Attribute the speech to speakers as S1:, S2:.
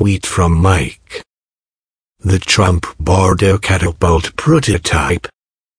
S1: tweet from Mike. The Trump border catapult prototype